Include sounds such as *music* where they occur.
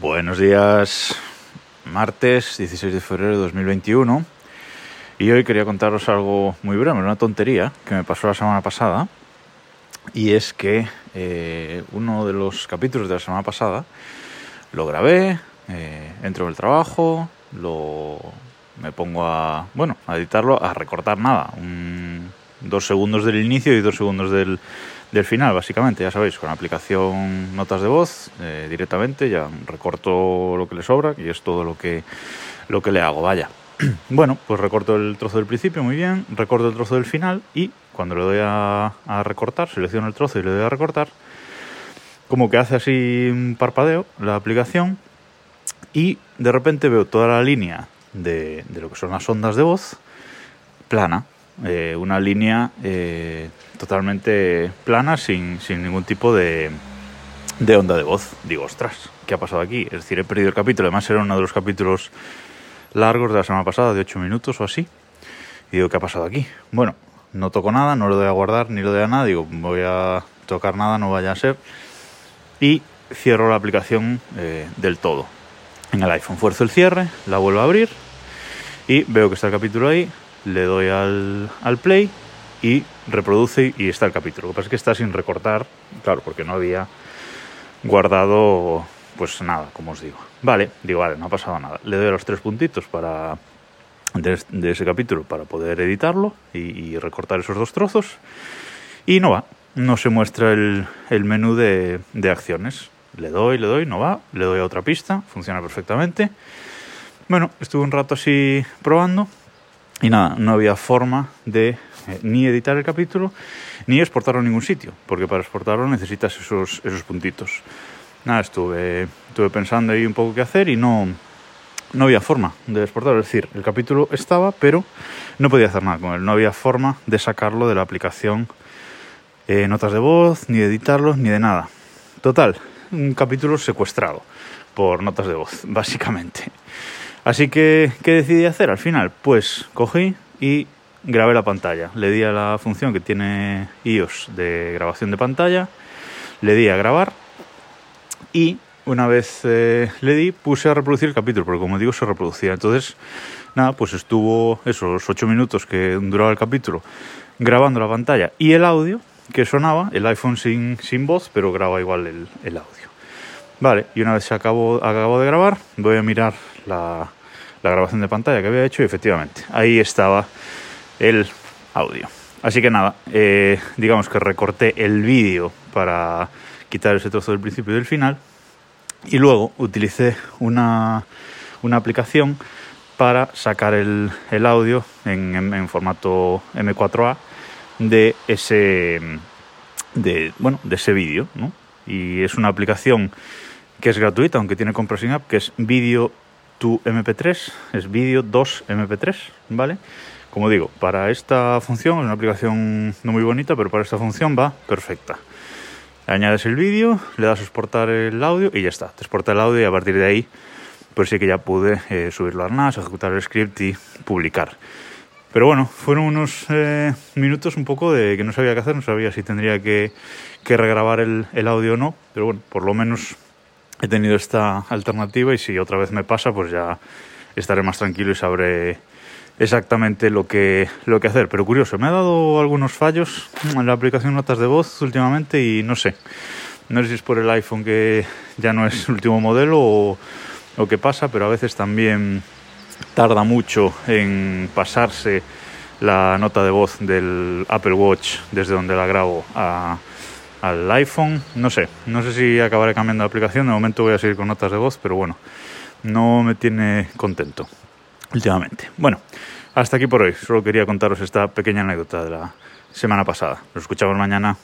Buenos días, martes 16 de febrero de 2021. Y hoy quería contaros algo muy breve, una tontería que me pasó la semana pasada. Y es que eh, uno de los capítulos de la semana pasada lo grabé, eh, entro en el trabajo, lo, me pongo a, bueno, a editarlo, a recortar nada, dos segundos del inicio y dos segundos del, del final, básicamente, ya sabéis, con la aplicación notas de voz eh, directamente, ya recorto lo que le sobra y es todo lo que, lo que le hago, vaya. *clears throat* bueno, pues recorto el trozo del principio, muy bien, recorto el trozo del final y cuando le doy a, recortar, selecciono el trozo y le doy a recortar, como que hace así un parpadeo la aplicación y de repente veo toda la línea de lo que son las ondas de voz plana, eh, una línea eh, totalmente plana sin, sin ningún tipo de, de, onda de voz. Digo, ostras, ¿qué ha pasado aquí? Es decir, he perdido el capítulo. Además, era uno de los capítulos largos de la semana pasada, de 8 minutos o así. Y digo, ¿qué ha pasado aquí? Bueno, no toco nada, no lo doy a guardar ni lo doy a nada. Digo, voy a tocar nada, no vaya a ser. Y cierro la aplicación eh, del todo. En el iPhone fuerzo el cierre, la vuelvo a abrir y veo que está el capítulo ahí, le doy al, al, play y reproduce y está el capítulo. Lo que pasa es que está sin recortar, claro, porque no había guardado pues nada, como os digo. Vale, digo, vale, no ha pasado nada. Le doy a los tres puntitos para de, ese capítulo para poder editarlo y, y, recortar esos dos trozos y no va, no se muestra el, el menú de, de acciones. Le doy, le doy, no va, le doy a otra pista, funciona perfectamente. Bueno, estuve un rato así probando y nada, no había forma de eh, ni editar el capítulo ni exportarlo a ningún sitio, porque para exportarlo necesitas esos, esos puntitos. Nada, estuve, estuve pensando ahí un poco qué hacer y no, no había forma de exportarlo. Es decir, el capítulo estaba, pero no podía hacer nada con él. No había forma de sacarlo de la aplicación eh, notas de voz, ni de editarlo, ni de nada. Total, un capítulo secuestrado por notas de voz, *laughs* básicamente. Así que, ¿qué decidí hacer al final? Pues cogí y grabé la pantalla. Le di a la función que tiene iOS de grabación de pantalla, le di a grabar y una vez eh, le di puse a reproducir el capítulo, porque como digo se reproducía. Entonces, nada, pues estuvo esos ocho minutos que duraba el capítulo grabando la pantalla y el audio que sonaba, el iPhone sin, sin voz, pero graba igual el, el audio. Vale, y una vez se acabó, acabó de grabar, voy a mirar la, grabación de pantalla que había hecho y efectivamente ahí estaba el audio. Así que nada, eh, digamos que recorté el vídeo para quitar ese trozo del principio y del final y luego utilicé una, una aplicación para sacar el, el audio en, formato M4A de ese de bueno de ese vídeo y es una aplicación que es gratuita aunque tiene compra sin app que es Video to MP3 es Video 2 MP3 vale como digo para esta función es una aplicación no muy bonita pero para esta función va perfecta. Añades el vídeo le das a exportar el audio y ya está. Te exporta el audio y a partir de ahí pues sí que ya pude eh, subirlo a NAS ejecutar el script y publicar. Pero bueno, fueron unos eh, minutos un poco de que no sabía qué hacer, no sabía si tendría que, que regrabar el, el, audio o no, pero bueno, por lo menos he tenido esta alternativa y si otra vez me pasa, pues ya estaré más tranquilo y sabré exactamente lo que, lo que hacer. Pero curioso, me ha dado algunos fallos en la aplicación Notas de Voz últimamente y no sé, no sé si es por el iPhone que ya no es el último modelo o, o qué pasa, pero a veces también tarda mucho en pasarse la nota de voz del Apple Watch desde donde la grabo a, al iPhone. No sé, no sé si acabaré cambiando de aplicación. De momento voy a seguir con notas de voz, pero bueno, no me tiene contento últimamente. Bueno, hasta aquí por hoy. Solo quería contaros esta pequeña anécdota de la semana pasada. Nos escuchamos mañana.